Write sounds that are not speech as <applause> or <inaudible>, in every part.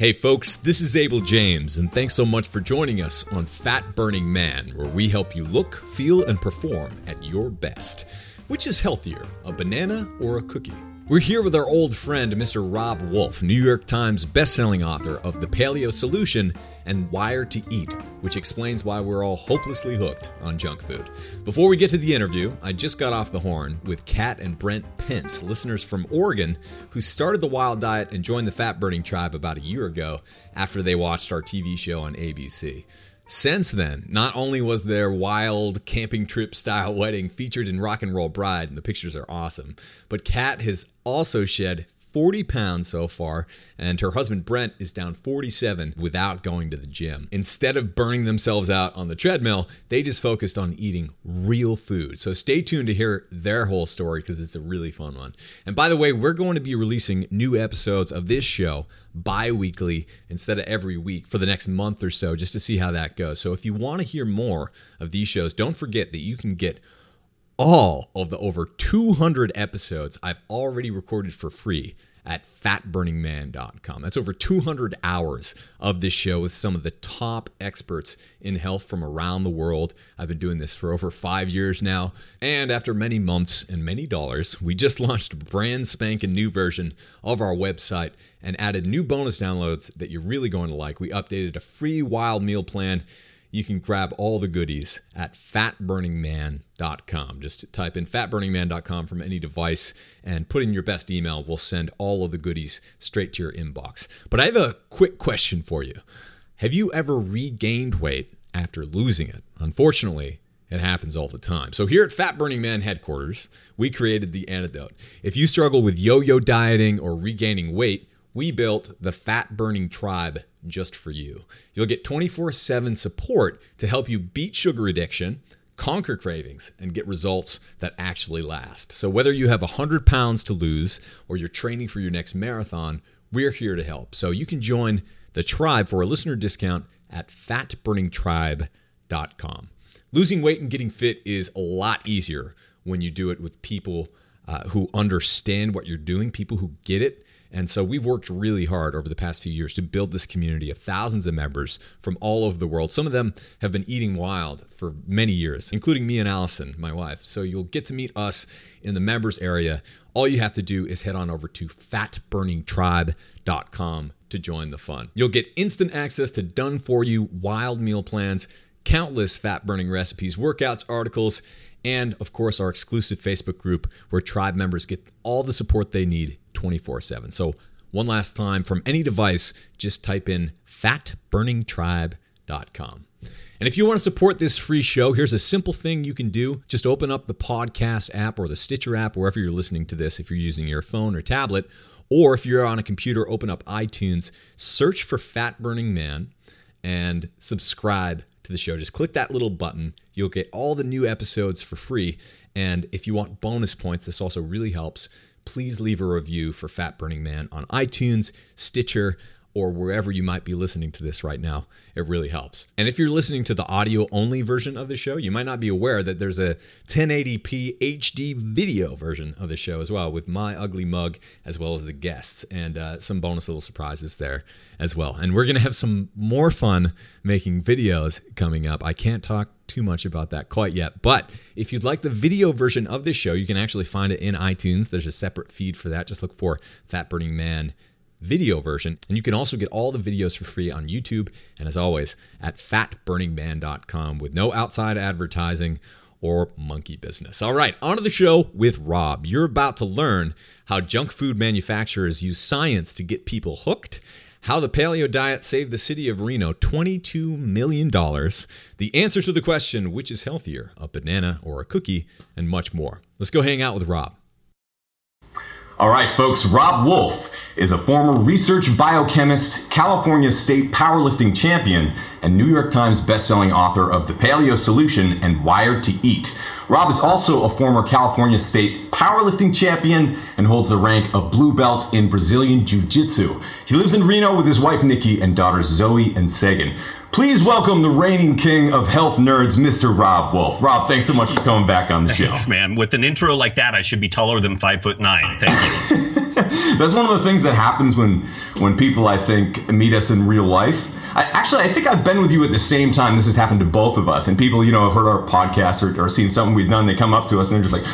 Hey folks, this is Abel James, and thanks so much for joining us on Fat Burning Man, where we help you look, feel, and perform at your best. Which is healthier, a banana or a cookie? We're here with our old friend, Mr. Robb Wolf, New York Times bestselling author of The Paleo Solution and Wired to Eat, which explains why we're all hopelessly hooked on junk food. Before we get to the interview, I just got off the horn with Kat and Brent Pence, listeners from Oregon, who started the wild diet and joined the fat burning tribe about a year ago after they watched our TV show on ABC. Since then, not only was their wild camping trip style wedding featured in Rock and Roll Bride, and the pictures are awesome, but Kat has also shed 40 pounds so far, and her husband Brent is down 47 without going to the gym. Instead of burning themselves out on the treadmill, they just focused on eating real food. So stay tuned to hear their whole story because it's a really fun one. And by the way, we're going to be releasing new episodes of this show bi weekly instead of every week for the next month or so just to see how that goes. So if you want to hear more of these shows, don't forget that you can get all of the over 200 episodes I've already recorded for free at fatburningman.com. That's over 200 hours of this show with some of the top experts in health from around the world. I've been doing this for over five years now. And after many months and many dollars, we just launched a brand spanking new version of our website and added new bonus downloads that you're really going to like. We updated a free wild meal plan you can grab all the goodies at fatburningman.com. Just type in fatburningman.com from any device and put in your best email. We'll send all of the goodies straight to your inbox. But I have a quick question for you Have you ever regained weight after losing it? Unfortunately, it happens all the time. So, here at Fat Burning Man headquarters, we created the antidote. If you struggle with yo yo dieting or regaining weight, we built the Fat Burning Tribe just for you. You'll get 24 7 support to help you beat sugar addiction, conquer cravings, and get results that actually last. So, whether you have 100 pounds to lose or you're training for your next marathon, we're here to help. So, you can join the tribe for a listener discount at fatburningtribe.com. Losing weight and getting fit is a lot easier when you do it with people uh, who understand what you're doing, people who get it and so we've worked really hard over the past few years to build this community of thousands of members from all over the world. Some of them have been eating wild for many years, including me and Allison, my wife. So you'll get to meet us in the members area. All you have to do is head on over to fatburningtribe.com to join the fun. You'll get instant access to done for you wild meal plans, countless fat burning recipes, workouts, articles, and of course our exclusive Facebook group where tribe members get all the support they need 24 7. So, one last time from any device, just type in fatburningtribe.com. And if you want to support this free show, here's a simple thing you can do. Just open up the podcast app or the Stitcher app, wherever you're listening to this, if you're using your phone or tablet, or if you're on a computer, open up iTunes, search for Fat Burning Man, and subscribe to the show. Just click that little button. You'll get all the new episodes for free. And if you want bonus points, this also really helps please leave a review for Fat Burning Man on iTunes, Stitcher, or wherever you might be listening to this right now. It really helps. And if you're listening to the audio only version of the show, you might not be aware that there's a 1080p HD video version of the show as well with my ugly mug as well as the guests and uh, some bonus little surprises there as well. And we're going to have some more fun making videos coming up. I can't talk too much about that quite yet. But if you'd like the video version of this show, you can actually find it in iTunes. There's a separate feed for that. Just look for Fat Burning Man video version. And you can also get all the videos for free on YouTube. And as always, at fatburningman.com with no outside advertising or monkey business. All right, on to the show with Robb. You're about to learn how junk food manufacturers use science to get people hooked how the paleo diet saved the city of Reno $22 million, the answer to the question, which is healthier, a banana or a cookie, and much more. Let's go hang out with Robb. All right, folks, Robb Wolf is a former research biochemist, California State powerlifting champion, and New York Times bestselling author of The Paleo Solution and Wired to Eat. Robb is also a former California State powerlifting champion and holds the rank of blue belt in Brazilian Jiu Jitsu. He lives in Reno with his wife Nikki and daughters Zoe and Sagan. Please welcome the reigning king of health nerds, Mr. Robb Wolf. Robb, thanks so much for coming back on the show. Thanks, man. With an intro like that, I should be taller than five foot nine. Thank you. <laughs> <laughs> That's one of the things that happens when when people I think meet us in real life. I, actually, I think I've been with you at the same time. This has happened to both of us, and people, you know, have heard our podcast or, or seen something we've done. They come up to us and they're just like,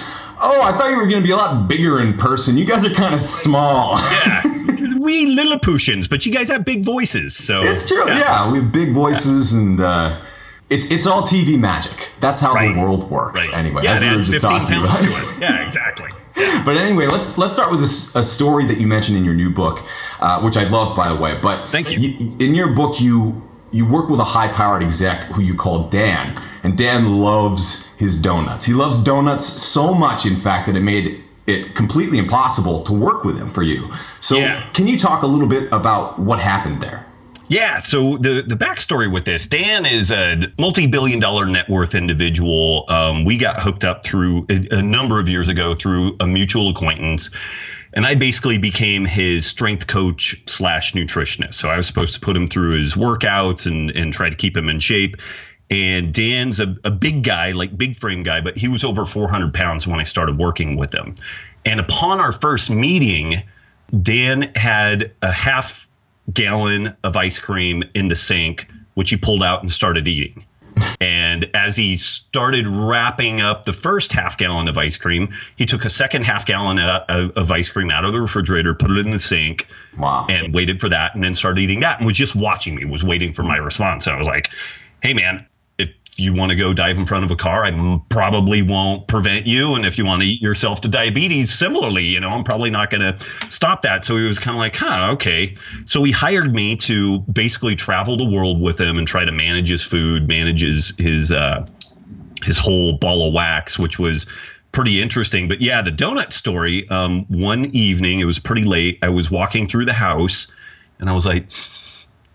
"Oh, I thought you were going to be a lot bigger in person. You guys are kind of small." Yeah, <laughs> we Lilliputians, but you guys have big voices, so it's true. Yeah, yeah we have big voices yeah. and. Uh, it's it's all TV magic. That's how right. the world works. Right. Anyway, yeah, as we were just talking about. To us. Yeah, exactly. <laughs> but anyway, let's let's start with a, a, story that you mentioned in your new book, uh, which I love, by the way. But thank you. you. In your book, you you work with a high-powered exec who you call Dan, and Dan loves his donuts. He loves donuts so much, in fact, that it made it completely impossible to work with him for you. So, yeah. can you talk a little bit about what happened there? Yeah. So the the backstory with this, Dan is a multi-billion dollar net worth individual. Um, we got hooked up through a, a number of years ago through a mutual acquaintance. And I basically became his strength coach slash nutritionist. So I was supposed to put him through his workouts and, and try to keep him in shape. And Dan's a, a big guy, like big frame guy, but he was over 400 pounds when I started working with him. And upon our first meeting, Dan had a half gallon of ice cream in the sink, which he pulled out and started eating. And as he started wrapping up the first half gallon of ice cream, he took a second half gallon uh, of ice cream out of the refrigerator, put it in the sink, wow. and waited for that, and then started eating that, and was just watching me, was waiting for my response. And I was like, "Hey, man, you want to go dive in front of a car, I probably won't prevent you. And if you want to eat yourself to diabetes, similarly, you know, I'm probably not going to stop that. So he was kind of like, huh, okay. So he hired me to basically travel the world with him and try to manage his food, manage his his uh, his whole ball of wax, which was pretty interesting. But yeah, the donut story. Um, one evening, it was pretty late. I was walking through the house, and I was like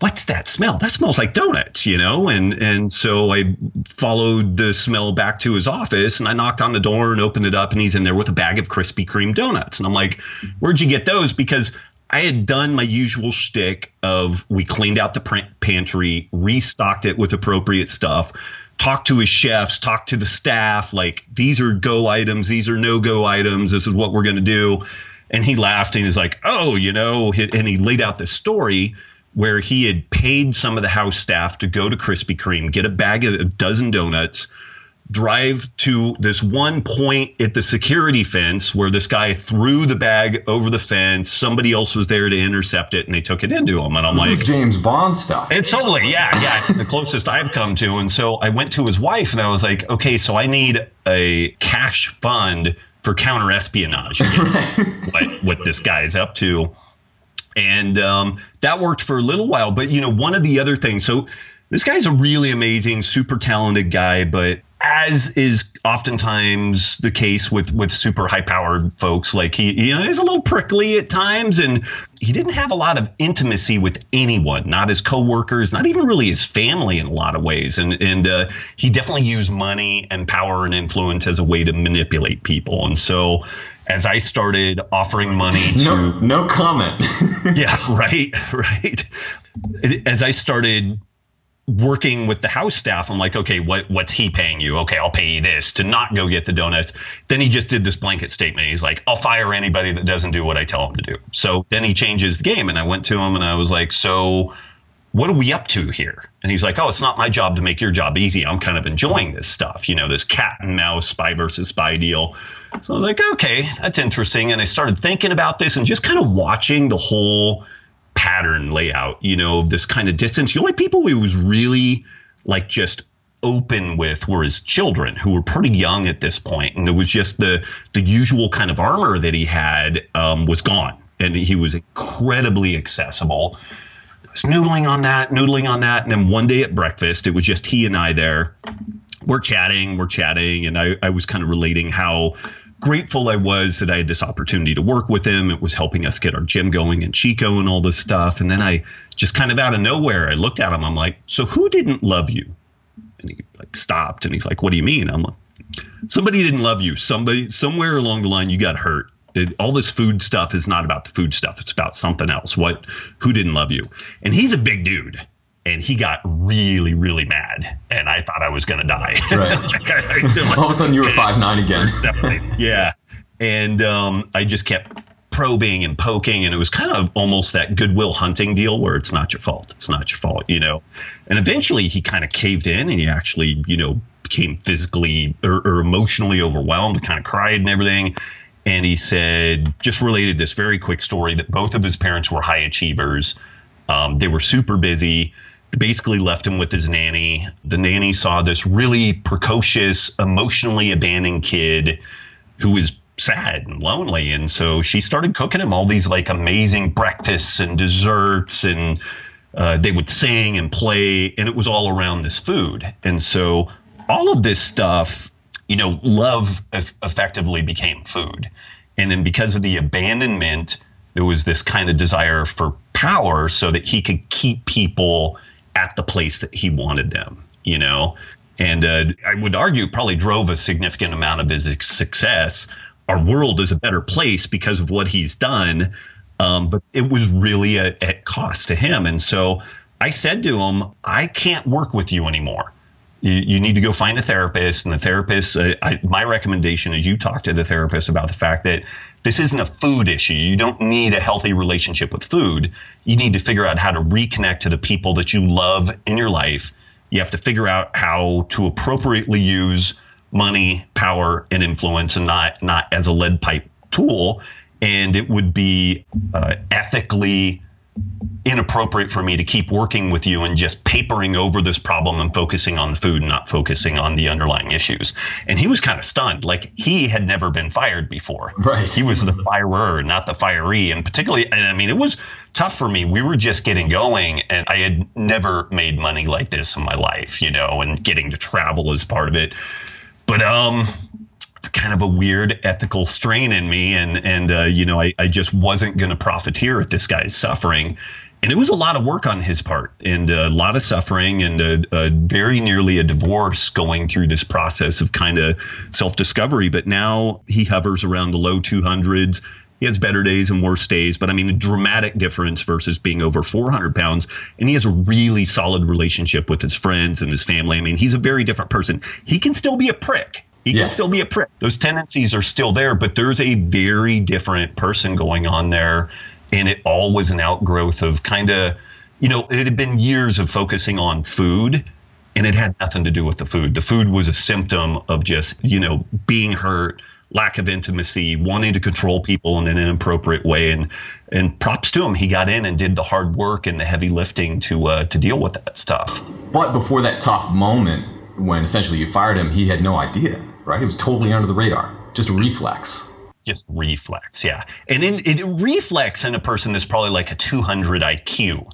what's that smell? That smells like donuts, you know? And and so I followed the smell back to his office and I knocked on the door and opened it up and he's in there with a bag of Krispy Kreme donuts. And I'm like, where'd you get those? Because I had done my usual shtick of we cleaned out the pantry, restocked it with appropriate stuff, talked to his chefs, talked to the staff, like these are go items, these are no go items, this is what we're to do. And he laughed and he's like, oh, you know, and he laid out this story where he had paid some of the house staff to go to Krispy Kreme, get a bag of a dozen donuts, drive to this one point at the security fence where this guy threw the bag over the fence. Somebody else was there to intercept it, and they took it into him. And I'm this like, James Bond stuff. It's totally, yeah, yeah, the closest I've come to. And so I went to his wife, and I was like, okay, so I need a cash fund for counter espionage. <laughs> what what this guy's up to and um, that worked for a little while. But you know, one of the other things. So this guy's a really amazing, super talented guy, but as is oftentimes the case with with super high powered folks like he you know he's a little prickly at times and he didn't have a lot of intimacy with anyone not his coworkers not even really his family in a lot of ways and and uh, he definitely used money and power and influence as a way to manipulate people and so as I started offering money to no, no comment. <laughs> yeah, right, right. As I started working with the house staff, I'm like, okay, what what's he paying you? Okay, I'll pay you this to not go get the donuts. Then he just did this blanket statement. He's like, I'll fire anybody that doesn't do what I tell him to do. So then he changes the game, and I went to him and I was like, so what are we up to here? And he's like, oh, it's not my job to make your job easy. I'm kind of enjoying this stuff, you know, this cat and mouse spy versus spy deal. So I was like, okay, that's interesting. And I started thinking about this and just kind of watching the whole pattern layout, you know, this kind of distance. The only people he was really like just open with were his children who were pretty young at this point. and it was just the the usual kind of armor that he had um, was gone and he was incredibly accessible was noodling on that, noodling on that. And then one day at breakfast, it was just he and I there. We're chatting, we're chatting. And I, I was kind of relating how grateful I was that I had this opportunity to work with him. It was helping us get our gym going and Chico and all this stuff. And then I just kind of out of nowhere, I looked at him. I'm like, so who didn't love you? And he like stopped and he's like, what do you mean? I'm like, somebody didn't love you. Somebody, somewhere along the line, you got hurt it, all this food stuff is not about the food stuff. It's about something else. What? Who didn't love you? And he's a big dude, and he got really, really mad, and I thought I was gonna die. Right. like I, I, all of a sudden, you were five nine <laughs> again. Definitely. Yeah. And um, I just kept probing and poking and it was kind of almost that goodwill hunting deal where it's not your fault it's not your fault you know and eventually he kind of caved in and he actually you know became physically or, or emotionally overwhelmed kind of cried and everything and he said just related this very quick story that both of his parents were high achievers um, they were super busy basically left him with his nanny the nanny saw this really precocious emotionally abandoned kid who was sad and lonely. And so she started cooking him all these like amazing breakfasts and desserts and uh, they would sing and play and it was all around this food. And so all of this stuff, you know, love effectively became food. And then because of the abandonment, there was this kind of desire for power so that he could keep people at the place that he wanted them, you know? And uh, I would argue probably drove a significant amount of his success our world is a better place because of what he's done. Um, but it was really at cost to him. And so I said to him, I can't work with you anymore. You, you need to go find a therapist. And the therapist, uh, I, my recommendation is you talk to the therapist about the fact that this isn't a food issue. You don't need a healthy relationship with food. You need to figure out how to reconnect to the people that you love in your life. You have to figure out how to appropriately use money, power, and influence, and not not as a lead pipe tool. And it would be uh, ethically inappropriate for me to keep working with you and just papering over this problem and focusing on the food and not focusing on the underlying issues. And he was kind of stunned. Like he had never been fired before. Right. He was the firer, not the firee. And particularly, and I mean, it was tough for me. We were just getting going and I had never made money like this in my life, you know, and getting to travel as part of it but um kind of a weird ethical strain in me and and uh, you know I, I just wasn't going to profiteer at this guy's suffering and it was a lot of work on his part and a lot of suffering and a, a very nearly a divorce going through this process of kind of self-discovery but now he hovers around the low 200s he has better days and worse days, but I mean, a dramatic difference versus being over 400 pounds. And he has a really solid relationship with his friends and his family. I mean, he's a very different person. He can still be a prick. He yeah. can still be a prick. Those tendencies are still there, but there's a very different person going on there. And it all was an outgrowth of kind of, you know, it had been years of focusing on food and it had nothing to do with the food. The food was a symptom of just, you know, being hurt, lack of intimacy, wanting to control people in an inappropriate way. And and props to him, he got in and did the hard work and the heavy lifting to uh, to deal with that stuff. But before that tough moment, when essentially you fired him, he had no idea, right? It was totally under the radar, just a reflex. Just reflex, yeah. And in, it reflex in a person that's probably like a 200 IQ.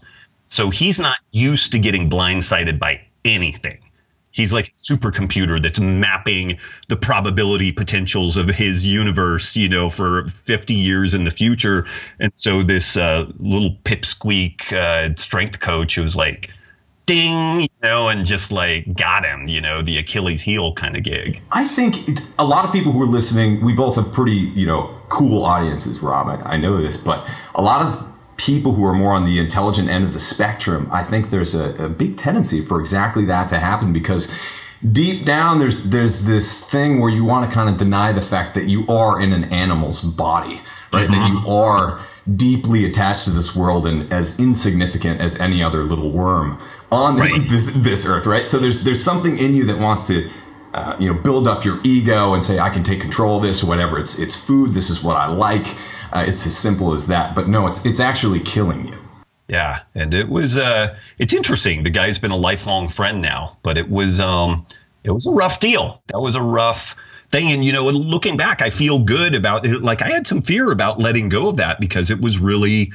So he's not used to getting blindsided by anything he's like a supercomputer that's mapping the probability potentials of his universe, you know, for 50 years in the future. And so this uh, little pipsqueak uh, strength coach was like, ding, you know, and just like got him, you know, the Achilles heel kind of gig. I think it, a lot of people who are listening, we both have pretty, you know, cool audiences, Robb. I, I know this, but a lot of people who are more on the intelligent end of the spectrum, I think there's a, a big tendency for exactly that to happen because deep down there's there's this thing where you want to kind of deny the fact that you are in an animal's body, right? Mm-hmm. That you are deeply attached to this world and as insignificant as any other little worm on right. <laughs> this this earth, right? So there's there's something in you that wants to uh, you know build up your ego and say I can take control of this or whatever. It's it's food. This is what I like. Uh, it's as simple as that. But no, it's it's actually killing you. Yeah, and it was uh, it's interesting. The guy's been a lifelong friend now, but it was um, it was a rough deal. That was a rough thing. And you know, looking back, I feel good about it. Like I had some fear about letting go of that because it was really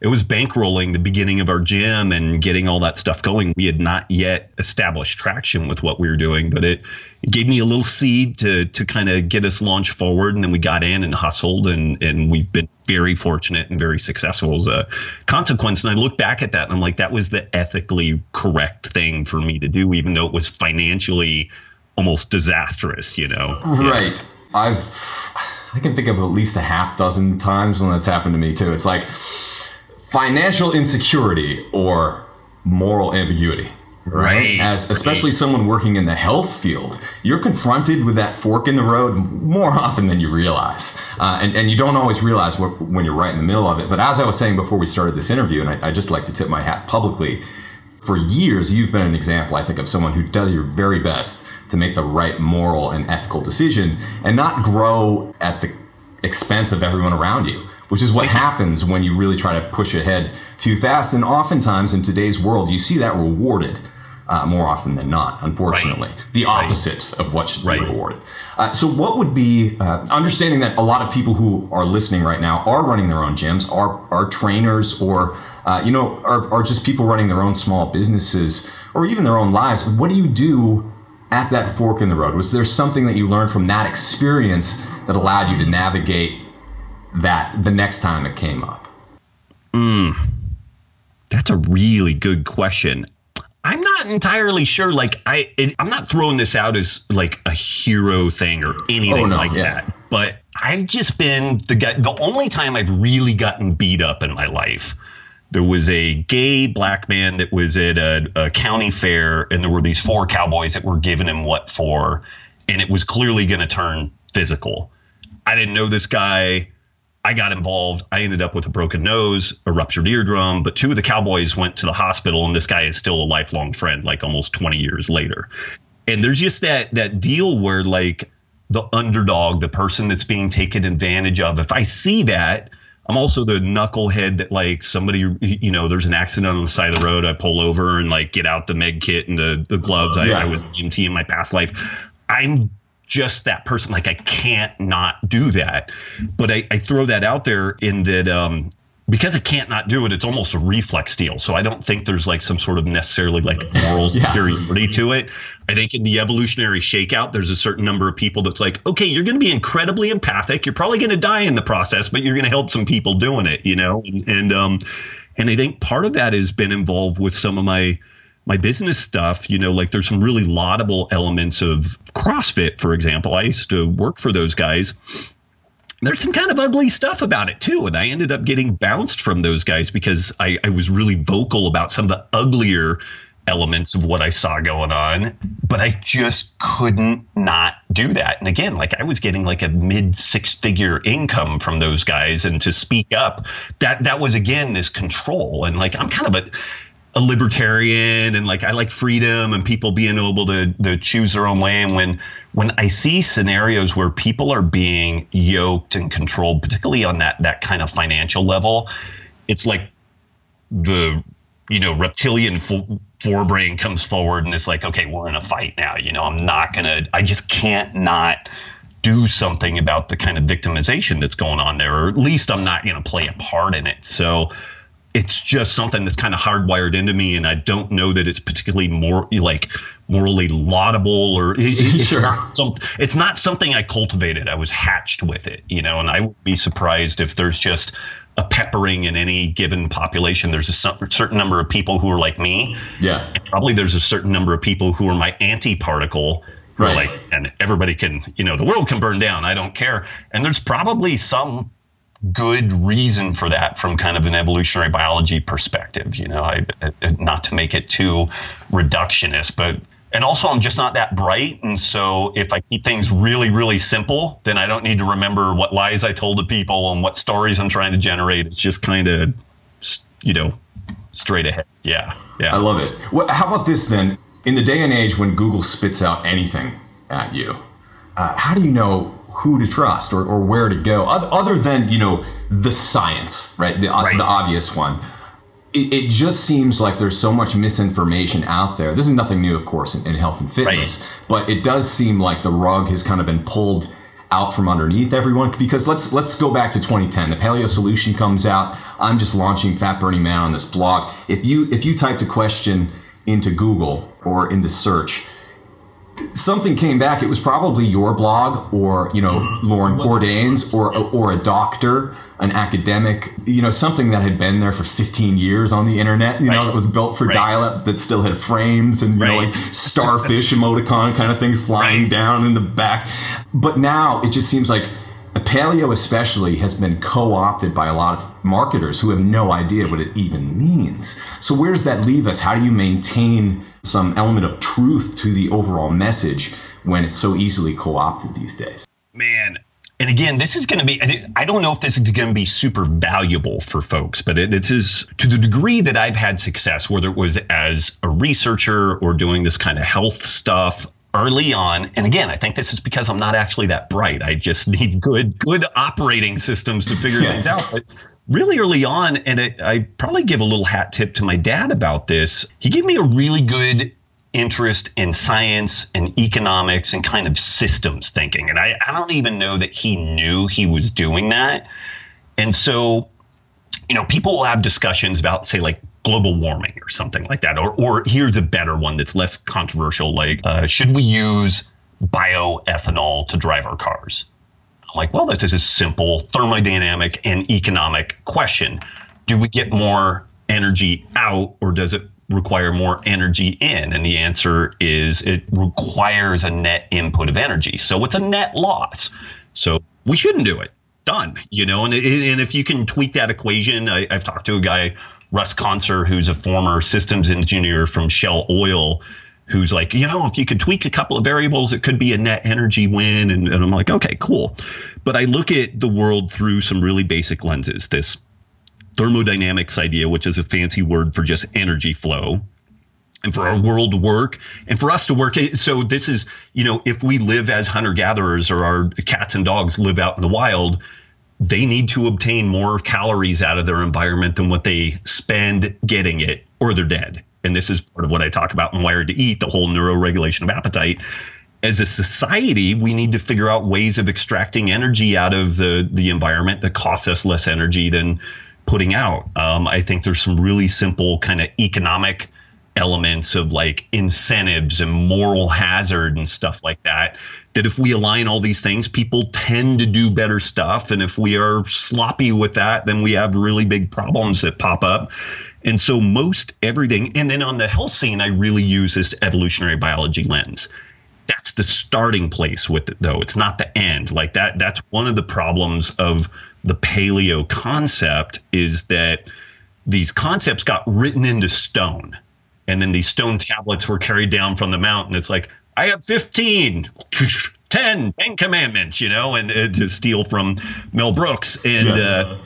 it was bankrolling the beginning of our gym and getting all that stuff going. We had not yet established traction with what we were doing, but it, gave me a little seed to to kind of get us launched forward. And then we got in and hustled, and and we've been very fortunate and very successful as a consequence. And I look back at that and I'm like, that was the ethically correct thing for me to do, even though it was financially almost disastrous. You know, right? Yeah. I've I can think of at least a half dozen times when that's happened to me too. It's like financial insecurity or moral ambiguity. Right. As especially someone working in the health field, you're confronted with that fork in the road more <laughs> often than you realize, uh, and and you don't always realize what, when you're right in the middle of it. But as I was saying before we started this interview, and I, I just like to tip my hat publicly, for years you've been an example, I think, of someone who does your very best to make the right moral and ethical decision, and not grow at the expense of everyone around you which is what happens when you really try to push ahead too fast. And oftentimes in today's world, you see that rewarded uh, more often than not, unfortunately. Right. The opposite right. of what should right. be rewarded. Uh, so, what would be uh, understanding that a lot of people who are listening right now are running their own gyms, are, are trainers, or uh, you know, are, are just people running their own small businesses, or even their own lives. What do you do at that fork in the road? Was there something that you learned from that experience that allowed you to navigate that the next time it came up? Mm, that's a really good question. I'm not entirely sure. Like I, it, I'm not throwing this out as like a hero thing or anything oh, no, like yeah. that. But I've just been the guy. The only time I've really gotten beat up in my life, there was a gay black man that was at a, a county fair, and there were these four cowboys that were giving him what for, and it was clearly going to turn physical. I didn't know this guy. I got involved. I ended up with a broken nose, a ruptured eardrum, but two of the Cowboys went to the hospital, and this guy is still a lifelong friend, like almost 20 years later. And there's just that that deal where like the underdog, the person that's being taken advantage of. If I see that, I'm also the knucklehead that like somebody, you know, there's an accident on the side of the road. I pull over and like get out the med kit and the the gloves. I, yeah. I was EMT in my past life. I'm just that person. Like I can't not do that. But I, I throw that out there in that um, because I can't not do it, it's almost a reflex deal. So I don't think there's like some sort of necessarily like moral <laughs> superiority yeah. to it. I think in the evolutionary shakeout, there's a certain number of people that's like, okay, you're going to be incredibly empathic. You're probably going to die in the process, but you're going to help some people doing it, you know? And, and, um, and I think part of that has been involved with some of my, my business stuff, you know, like there's some really laudable elements of CrossFit, for example. I used to work for those guys. There's some kind of ugly stuff about it too. And I ended up getting bounced from those guys because I, I was really vocal about some of the uglier elements of what I saw going on, but I just couldn't not do that. And again, like I was getting like a mid six figure income from those guys and to speak up, that that was again this control and like I'm kind of a a libertarian and like I like freedom and people being able to to choose their own way. And when when I see scenarios where people are being yoked and controlled, particularly on that that kind of financial level, it's like the you know reptilian forebrain comes forward and it's like, okay, we're in a fight now. You know, I'm not gonna. I just can't not do something about the kind of victimization that's going on there, or at least I'm not going to play a part in it. So it's just something that's kind of hardwired into me and i don't know that it's particularly more like morally laudable or it, it's sure. not some, it's not something i cultivated. I was hatched with it you know and i would be surprised if there's just a peppering in any given population. There's a certain number of people who are like me. Yeah. And probably there's a certain number of people who are my anti-particle right. like and everybody can you know the world can burn down. I don't care. And there's probably some good reason for that from kind of an evolutionary biology perspective. You know, I, not to make it too reductionist, but and also I'm just not that bright, and so if I keep things really, really simple, then I don't need to remember what lies I told to people and what stories I'm trying to generate. It's just kind of, you know, straight ahead. Yeah, yeah. I love it. Well, how about this then? In the day and age when Google spits out anything at you, uh, how do you know who to trust or, or where to go other than you know the science right? The, uh, right. the obvious one. It, it, just seems like there's so much misinformation out there. This is nothing new of course in, in health and fitness right. but it does seem like the rug has kind of been pulled out from underneath everyone because let's let's go back to 2010 the paleo solution comes out. I'm just launching fat burning man on this blog. If you if you typed a question into google or into search something came back, it was probably your blog or you know mm-hmm. Loren Cordain's or or a doctor, an academic, you know something that had been there for 15 years on the internet, you right. know that was built for right. dial-up that still had frames and you right. know like starfish <laughs> emoticon kind of things flying down in the back. But now it just seems like paleo especially has been co-opted by a lot of marketers who have no idea what it even means. So where does that leave us? How do you maintain some element of truth to the overall message when it's so easily co-opted these days? Man, and again, this is going to be, I don't know if this is going to be super valuable for folks, but it, it is to the degree that I've had success, whether it was as a researcher or doing this kind of health stuff early on. And again, I think this is because I'm not actually that bright. I just need good, good operating systems to figure things out. But really early on, and it, I probably give a little hat tip to my dad about this. He gave me a really good interest in science and economics and kind of systems thinking. And I, I don't even know that he knew he was doing that. And so, you know, people will have discussions about, say, like global warming or something like that. Or, or here's a better one that's less controversial like, uh, should we use bioethanol to drive our cars? I'm like, well, this is a simple thermodynamic and economic question. Do we get more energy out or does it require more energy in? And the answer is it requires a net input of energy. So it's a net loss. So we shouldn't do it. Done. You know, and, and if you can tweak that equation, I, I've talked to a guy, Russ Conser, who's a former systems engineer from Shell Oil, who's like, you know, if you could tweak a couple of variables, it could be a net energy win. And, and I'm like, okay, cool. But I look at the world through some really basic lenses. This thermodynamics idea, which is a fancy word for just energy flow, and for our world to work and for us to work. So this is, you know, if we live as hunter gatherers or our cats and dogs live out in the wild, they need to obtain more calories out of their environment than what they spend getting it, or they're dead. And this is part of what I talk about in Wired to Eat, the whole neuroregulation of appetite. As a society, we need to figure out ways of extracting energy out of the, the environment that costs us less energy than putting out. Um, I think there's some really simple kind of economic elements of like incentives and moral hazard and stuff like that. That if we align all these things, people tend to do better stuff. And if we are sloppy with that, then we have really big problems that pop up. And so most everything, and then on the health scene, I really use this evolutionary biology lens. That's the starting place with it, though. It's not the end. Like that, that's one of the problems of the paleo concept is that these concepts got written into stone. And then these stone tablets were carried down from the mountain. It's like, I have 15, <laughs> 10, 10 commandments, you know, and uh, to steal from Mel Brooks. And, yeah. uh,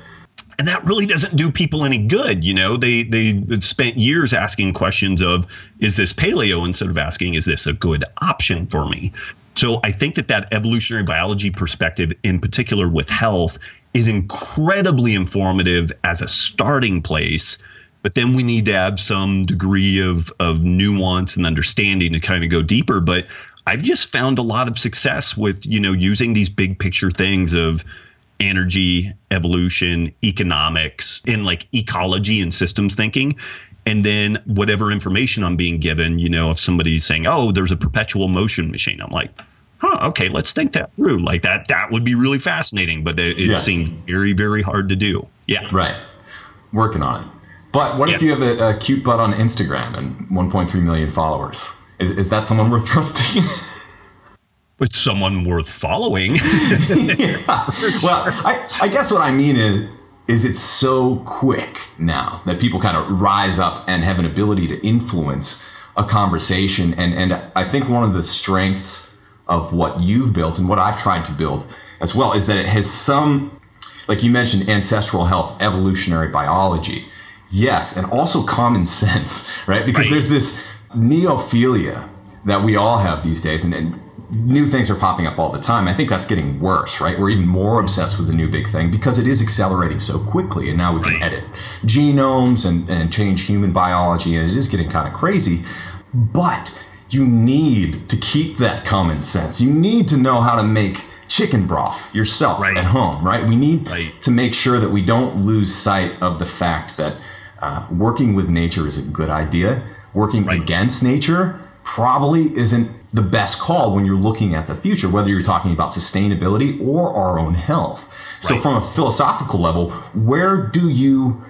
and that really doesn't do people any good. You know, they they spent years asking questions of, is this paleo instead of asking, is this a good option for me? So I think that that evolutionary biology perspective, in particular with health, is incredibly informative as a starting place. But then we need to have some degree of, of nuance and understanding to kind of go deeper. But I've just found a lot of success with, you know, using these big picture things of energy, evolution, economics, and like ecology and systems thinking. And then whatever information I'm being given, you know, if somebody's saying, oh, there's a perpetual motion machine, I'm like, huh, okay, let's think that through. Like that, that would be really fascinating, but it, it yeah. seems very, very hard to do. Yeah. Right. Working on it. But what yeah. if you have a, a, cute butt on Instagram and 1.3 million followers? Is, is that someone worth trusting? <laughs> it's someone worth following. <laughs> yeah. <laughs> Well, I, I guess what I mean is is it so quick now that people kind of rise up and have an ability to influence a conversation and and I think one of the strengths of what you've built and what I've tried to build as well is that it has some, like you mentioned, ancestral health, evolutionary biology. Yes, and also common <laughs> sense, right? Because right. there's this neophilia that we all have these days, and, and, new things are popping up all the time. I think that's getting worse, right? We're even more obsessed with the new big thing because it is accelerating so quickly, and now we can right. edit genomes and, and change human biology, and it is getting kind of crazy. But you need to keep that common sense. You need to know how to make chicken broth yourself right. at home, right? We need right. to make sure that we don't lose sight of the fact that uh, working with nature is a good idea. Working right. against nature probably isn't the best call when you're looking at the future, whether you're talking about sustainability or our own health. So, from a philosophical level, where do you,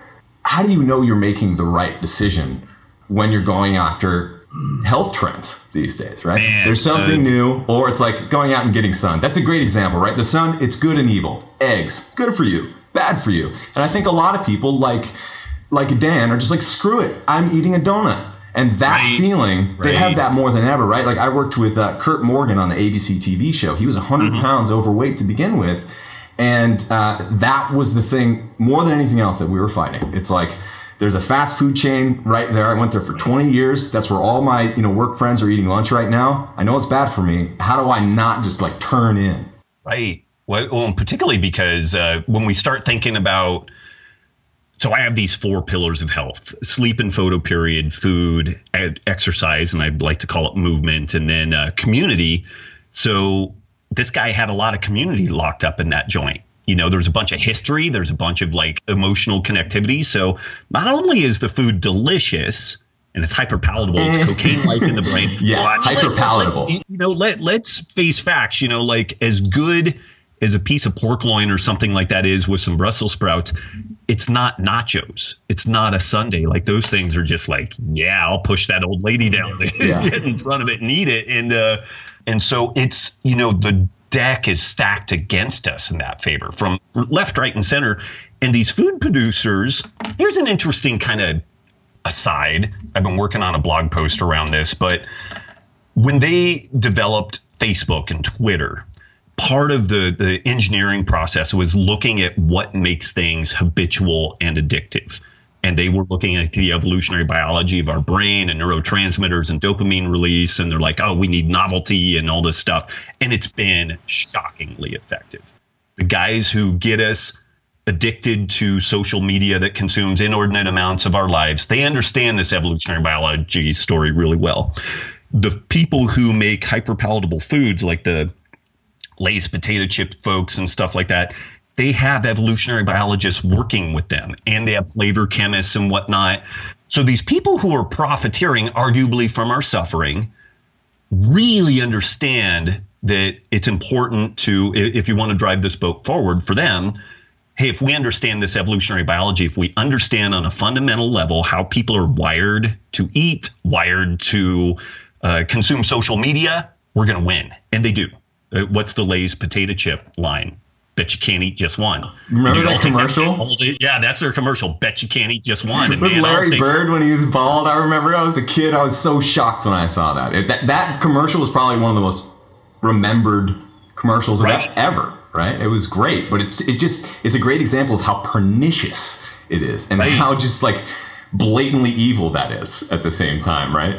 how do you know you're making the right decision when you're going after health trends these days, right? Man, There's something uh, new, or it's like going out and getting sun. That's a great example, right? The sun, it's good and evil. Eggs, good for you, bad for you. And I think a lot of people like like Dan are just like, screw it, I'm eating a donut. And that Right, feeling, they right. have that more than ever, right? Like I worked with uh, Kurt Morgan on the ABC TV show. He was 100 Mm-hmm. pounds overweight to begin with. And uh, that was the thing more than anything else that we were fighting. It's like there's a fast food chain right there. I went there for 20 years. That's where all my you know work friends are eating lunch right now. I know it's bad for me. How do I not just like turn in? Right. Well, well particularly because uh, when we start thinking about, so I have these four pillars of health: sleep and photo period, food, e- exercise, and I'd like to call it movement, and then uh, community. So this guy had a lot of community locked up in that joint. You know, there's a bunch of history, there's a bunch of like emotional connectivity. So not only is the food delicious and it's hyper palatable, it's cocaine like in the brain. <laughs> Yeah, Well, I mean, let- hyper-palatable. let- you know, let let's face facts. You know, like as good as a piece of pork loin or something like that is with some Brussels sprouts, it's not nachos. It's not a sundae. Like those things are just like, yeah, I'll push that old lady down to <laughs> Yeah. get in front of it and eat it. And uh, and so it's you know the deck is stacked against us in that favor from left, right, and center. And these food producers, here's an interesting kind of aside. I've been working on a blog post around this, but when they developed Facebook and Twitter, part of the, the engineering process was looking at what makes things habitual and addictive. And they were looking at the evolutionary biology of our brain and neurotransmitters and dopamine release. And they're like, oh, we need novelty and all this stuff. And it's been shockingly effective. The guys who get us addicted to social media that consumes inordinate amounts of our lives, they understand this evolutionary biology story really well. The people who make hyperpalatable foods like the Lay's potato chip folks and stuff like that, they have evolutionary biologists working with them and they have flavor chemists and whatnot. So these people who are profiteering arguably from our suffering really understand that it's important to, if you want to drive this boat forward for them, hey, if we understand this evolutionary biology, if we understand on a fundamental level how people are wired to eat, wired to uh, consume social media, we're going to win. And they do. Uh, what's the Lay's potato chip line? Bet you can't eat just one. Remember that commercial? it. yeah, that's their commercial. Bet you can't eat just one. And With man, Larry take- Bird when he was bald, I remember I was a kid. I was so shocked when I saw that. It, that that commercial was probably one of the most remembered commercials of Right. ever. Right? It was great, but it's it just it's a great example of how pernicious it is and Right. how just like blatantly evil that is at the same time. Right?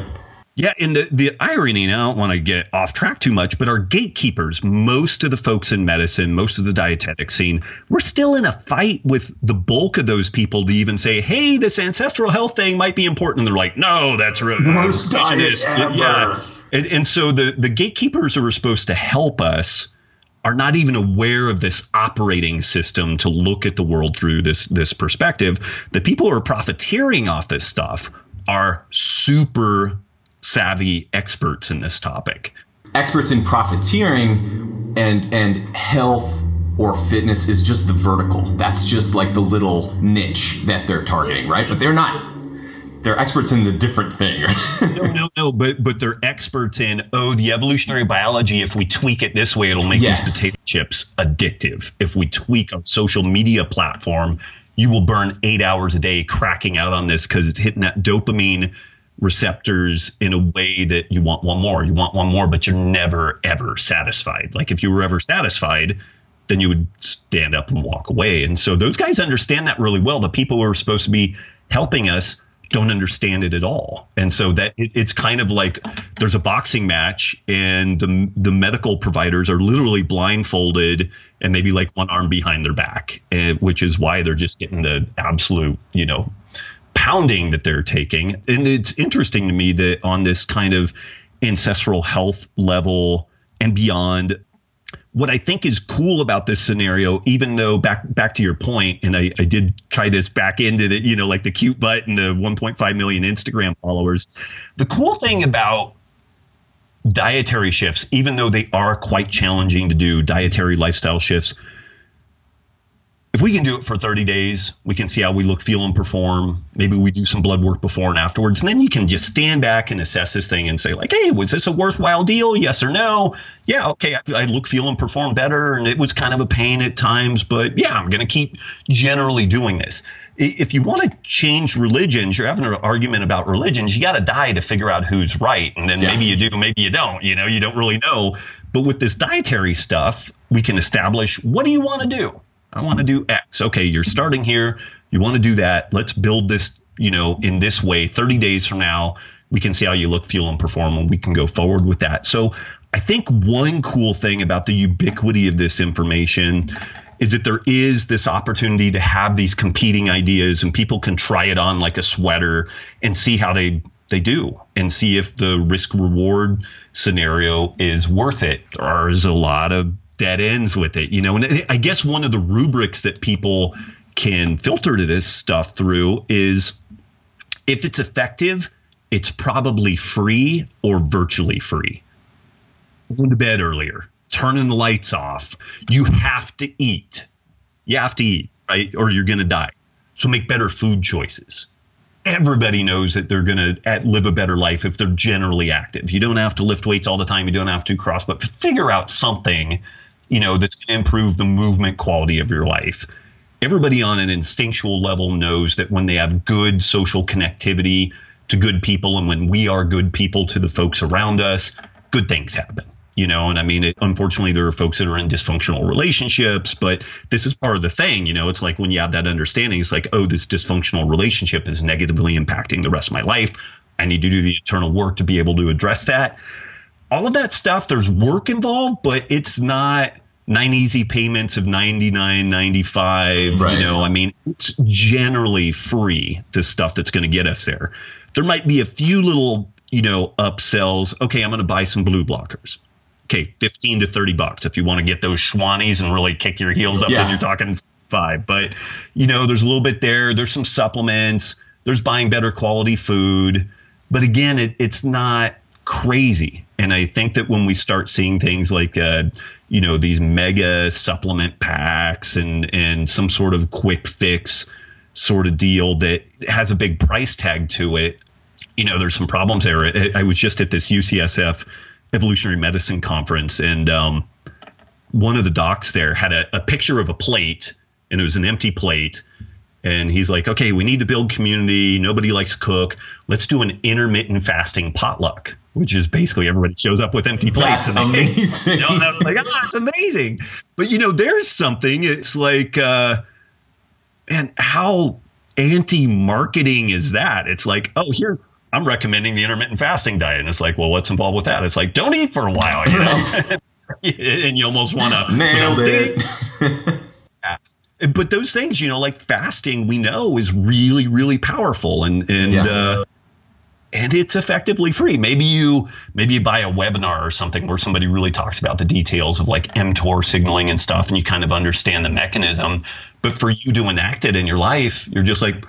Yeah, and the, the irony, and I don't want to get off track too much, but our gatekeepers, most of the folks in medicine, most of the dietetic scene, we're still in a fight with the bulk of those people to even say, hey, this ancestral health thing might be important. And they're like, no, that's really Worst diet ever. And, and so the, the gatekeepers who are supposed to help us are not even aware of this operating system to look at the world through this this perspective. The people who are profiteering off this stuff are super savvy experts in this topic. experts in profiteering and and health or fitness is just the vertical. That's just like the little niche that they're targeting, right? But they're not. They're experts in the different thing. No, no, no, but but they're experts in oh the evolutionary biology. If we tweak it this way, it'll make Yes. these potato chips addictive. If we tweak a social media platform, you will burn eight hours a day cracking out on this because it's hitting that dopamine receptors in a way that you want one more. You want one more, but you're never ever satisfied. Like if you were ever satisfied, then you would stand up and walk away. And so those guys understand that really well. The people who are supposed to be helping us don't understand it at all. And so that it, it's kind of like there's a boxing match and the the medical providers are literally blindfolded and maybe like one arm behind their back, eh, which is why they're just getting the absolute, you know, pounding that they're taking. And it's interesting to me that on this kind of ancestral health level and beyond, what I think is cool about this scenario, even though back back to your point, and I, I did try this back into the, you know, like the cute butt and the 1.5 million Instagram followers. The cool thing about dietary shifts, even though they are quite challenging to do, dietary lifestyle shifts, if we can do it for 30 days, we can see how we look, feel, and perform. Maybe we do some blood work before and afterwards. And then you can just stand back and assess this thing and say, like, hey, was this a worthwhile deal? Yes or no? Yeah, okay, I, I look, feel, and perform better. And it was kind of a pain at times, but yeah, I'm going to keep generally doing this. If you want to change religions, you're having an argument about religions, you got to die to figure out who's right. And then yeah. maybe you do, maybe you don't. You know, you don't really know. But with this dietary stuff, we can establish what do you want to do? I want to do X. Okay, you're starting here. You want to do that. Let's build this, you know, in this way. 30 days from now, we can see how you look, feel, and perform, and we can go forward with that. So I think one cool thing about the ubiquity of this information is that there is this opportunity to have these competing ideas and people can try it on like a sweater and see how they they do and see if the risk reward scenario is worth it. or There's a lot of dead ends with it, you know. And I guess one of the rubrics that people can filter to this stuff through is if it's effective, it's probably free or virtually free. Going to bed earlier, turning the lights off. You have to eat. You have to eat, right? Or you're going to die. So make better food choices. Everybody knows that they're going to live a better life if they're generally active. You don't have to lift weights all the time. You don't have to cross, but figure out something you know, that's going to improve the movement quality of your life. Everybody on an instinctual level knows that when they have good social connectivity to good people and when we are good people to the folks around us, good things happen. You know, and I mean, it, unfortunately, there are folks that are in dysfunctional relationships, but this is part of the thing. You know, it's like when you have that understanding, it's like, oh, this dysfunctional relationship is negatively impacting the rest of my life. I need to do the internal work to be able to address that all of that stuff, there's work involved, but it's not nine easy payments of 99.95 right. you know i mean it's generally free the stuff that's going to get us there. There might be a few little you know upsells. Okay i'm going to buy some blue blockers. Okay 15 to 30 bucks if you want to get those Swannies and really kick your heels up yeah. when you're talking five. But you know there's a little bit there there's some supplements there's buying better quality food. But again it, it's not crazy. And I think that when we start seeing things like, uh, you know, these mega supplement packs and and some sort of quick fix sort of deal that has a big price tag to it, you know, there's some problems there. I, I was just at this UCSF evolutionary medicine conference, and um, one of the docs there had a, a picture of a plate, and it was an empty plate and he's like, okay, we need to build community. Nobody likes to cook. Let's do an intermittent fasting potluck, which is basically everybody shows up with empty plates. That's and they, amazing. You know, like, oh, it's amazing. But you know, there's something. It's like, uh, and how anti-marketing is that? It's like, oh, here I'm recommending the intermittent fasting diet, and it's like, well, what's involved with that? It's like, don't eat for a while, you know. <laughs> and you almost want to nailed it. <laughs> but those things, you know, like fasting, we know is really, really powerful, and and yeah. uh, and it's effectively free. Maybe you maybe you buy a webinar or something where somebody really talks about the details of like mTOR signaling and stuff, and you kind of understand the mechanism. But for you to enact it in your life, you're just like,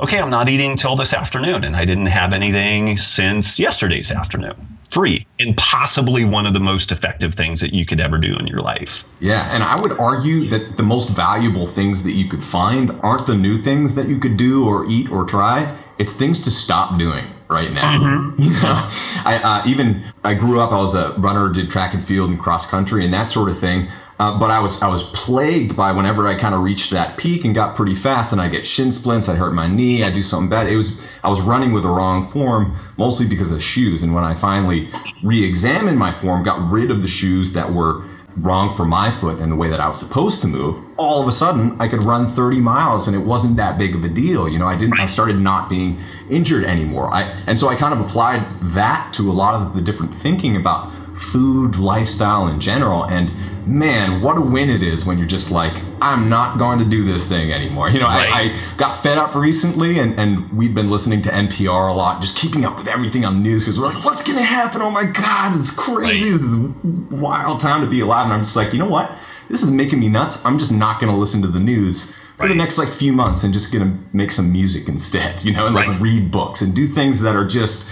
okay, I'm not eating until this afternoon, and I didn't have anything since yesterday's afternoon. Free, and possibly one of the most effective things that you could ever do in your life. Yeah, and I would argue that the most valuable things that you could find aren't the new things that you could do or eat or try. It's things to stop doing right now. Mm-hmm. <laughs> You know, I uh, even I grew up. I was a runner, did track and field and cross country and that sort of thing. Uh, but I was I was plagued by whenever I kind of reached that peak and got pretty fast, and I get shin splints, I hurt my knee, I do something bad. It was I was running with the wrong form, mostly because of shoes. And when I finally re-examined my form, got rid of the shoes that were wrong for my foot and the way that I was supposed to move, all of a sudden I could run 30 miles and it wasn't that big of a deal. You know, I didn't I started not being injured anymore. I and so I kind of applied that to a lot of the different thinking about food, lifestyle in general and man, what a win it is when you're just like, I'm not going to do this thing anymore. You know, right. I, I, got fed up recently, and, and we've been listening to NPR a lot, just keeping up with everything on the news because we're like, what's going to happen? Oh my God, it's crazy. Right. This is wild time to be alive. And I'm just like, you know what? This is making me nuts. I'm just not going to listen to the news for right. the next like few months and just going to make some music instead, <laughs> you know, and like read books and do things that are just,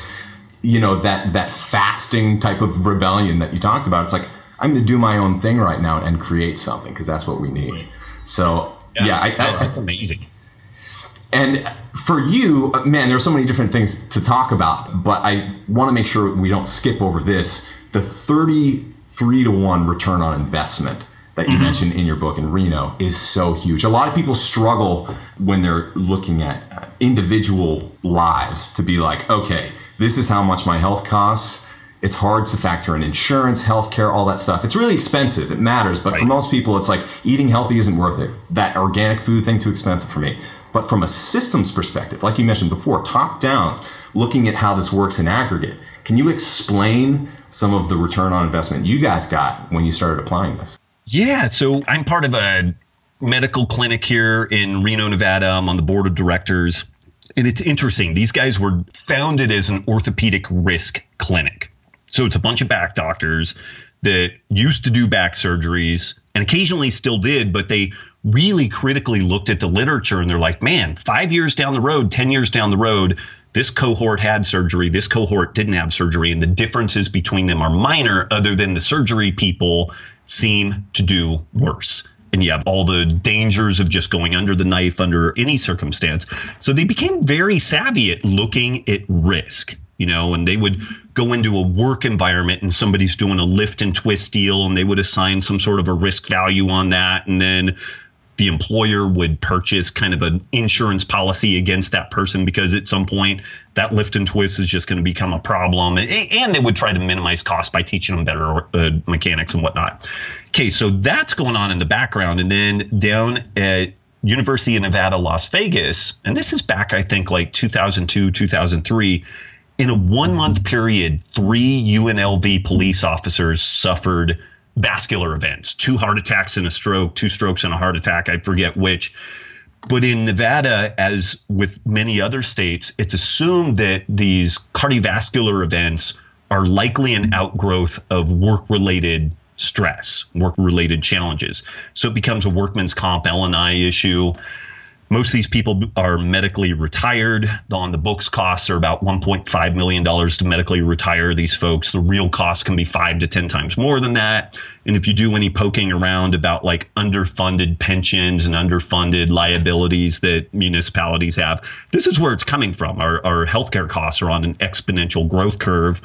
you know, that, that fasting type of rebellion that you talked about. It's like, I'm going to do my own thing right now and create something because that's what we need. So Yeah, yeah I, I, that's amazing. And for you, man, there are so many different things to talk about, but I want to make sure we don't skip over this. The 33 to 1 return on investment that you mm-hmm. mentioned in your book in Reno is so huge. A lot of people struggle when they're looking at individual lives to be like, okay, this is how much my health costs. It's hard to factor in insurance, healthcare, all that stuff. It's really expensive. It matters, but right. for most people, it's like eating healthy isn't worth it. That organic food thing too expensive for me. But from a systems perspective, like you mentioned before, top down, looking at how this works in aggregate, can you explain some of the return on investment you guys got when you started applying this? Yeah. So I'm part of a medical clinic here in Reno, Nevada. I'm on the board of directors. And it's interesting. These guys were founded as an orthopedic risk clinic. So it's a bunch of back doctors that used to do back surgeries and occasionally still did, but they really critically looked at the literature and they're like, man, five years down the road, 10 years down the road, this cohort had surgery, this cohort didn't have surgery, and the differences between them are minor, other than the surgery people seem to do worse. And you have all the dangers of just going under the knife under any circumstance. So they became very savvy at looking at risk you know, and they would go into a work environment and somebody's doing a lift and twist deal and they would assign some sort of a risk value on that. And then the employer would purchase kind of an insurance policy against that person because at some point that lift and twist is just going to become a problem. And, they would try to minimize costs by teaching them better uh, mechanics and whatnot. Okay, so that's going on in the background. And then down at University of Nevada, Las Vegas, and this is back, I think, like 2002, 2003. In a one month period, three UNLV police officers suffered vascular events two heart attacks and a stroke, two strokes and a heart attack. I forget which. But in Nevada, as with many other states, it's assumed that these cardiovascular events are likely an outgrowth of work related stress, work related challenges. So it becomes a workman's comp L&I issue most of these people are medically retired. On the books costs are about $1.5 million to medically retire these folks. The real cost can be five to 10 times more than that. And if you do any poking around about like underfunded pensions and underfunded liabilities that municipalities have, this is where it's coming from. Our, our healthcare costs are on an exponential growth curve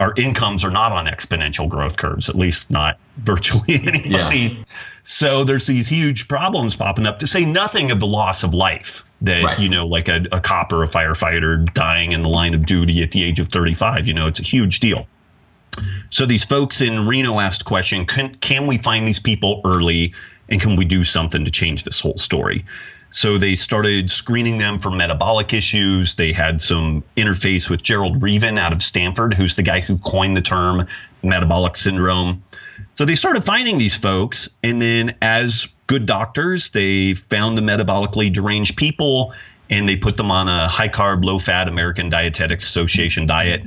our incomes are not on exponential growth curves, at least not virtually anybody's. <laughs> Yeah. So there's these huge problems popping up to say nothing of the loss of life that, right. you know, like a, a cop or a firefighter dying in the line of duty at the age of 35, you know, it's a huge deal. So these folks in Reno asked the question, can, can we find these people early and can we do something to change this whole story? So they started screening them for metabolic issues. They had some interface with Gerald Reaven out of Stanford, who's the guy who coined the term metabolic syndrome. So they started finding these folks, and then as good doctors, they found the metabolically deranged people and they put them on a high carb, low fat American Dietetics Association diet.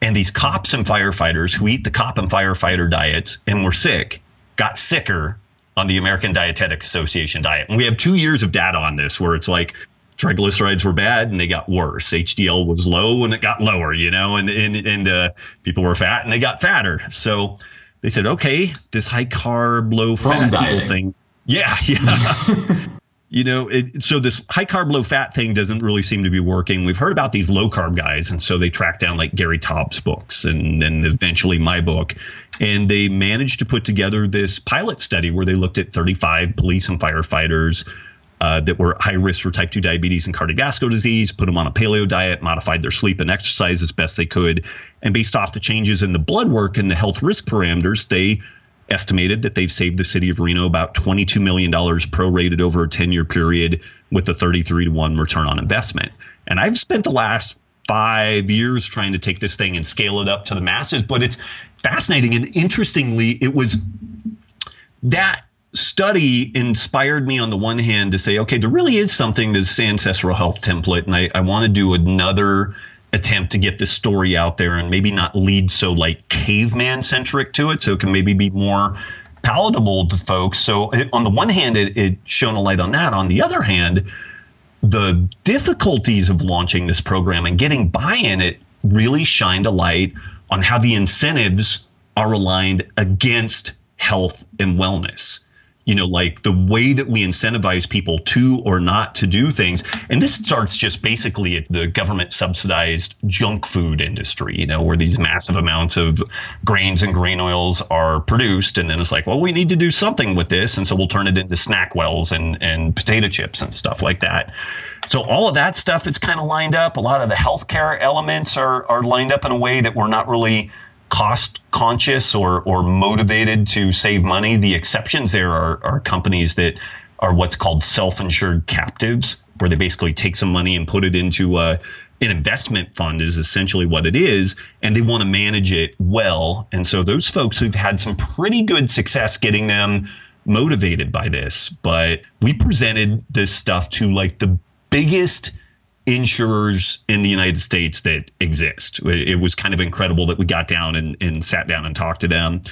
And these cops and firefighters who eat the cop and firefighter diets and were sick got sicker on the American Dietetic Association diet. And we have two years of data on this where it's like triglycerides were bad and they got worse. HDL was low and it got lower, you know, and, and, and uh, people were fat and they got fatter. So they said, okay, this high carb, low fat thing. Yeah, <laughs> yeah. You know, it, so this high carb, low fat thing doesn't really seem to be working. We've heard about these low carb guys, and so they tracked down like Gary Taubes' books and then eventually my book. And they managed to put together this pilot study where they looked at 35 police and firefighters uh, that were high risk for type 2 diabetes and cardiovascular disease, put them on a paleo diet, modified their sleep and exercise as best they could. And based off the changes in the blood work and the health risk parameters, they estimated that they've saved the city of Reno about $22 million prorated over a 10 year period with a 33 to 1 return on investment. And I've spent the last five years trying to take this thing and scale it up to the masses, but it's fascinating. And interestingly, it was that study inspired me on the one hand to say, okay, there really is something that's ancestral health template, and I, I want to do another attempt to get this story out there and maybe not lead so like caveman centric to it so it can maybe be more palatable to folks. So on the one hand it, it shone a light on that. On the other hand the difficulties of launching this program and getting buy-in it really shined a light on how the incentives are aligned against health and wellness you know, like the way that we incentivize people to or not to do things. And this starts just basically at the government subsidized junk food industry, you know, where these massive amounts of grains and grain oils are produced. And then it's like, well, we need to do something with this. And so we'll turn it into SnackWells and, and potato chips and stuff like that. So all of that stuff is kind of lined up. A lot of the healthcare elements are, are lined up in a way that we're not really cost conscious or or motivated to save money. The exceptions there are, are companies that are what's called self-insured captives, where they basically take some money and put it into a, an investment fund is essentially what it is, and they want to manage it well. And so those folks who've had some pretty good success getting them motivated by this. But we presented this stuff to like the biggest insurers in the United States that exist. It was kind of incredible that we got down and, and sat down and talked to them.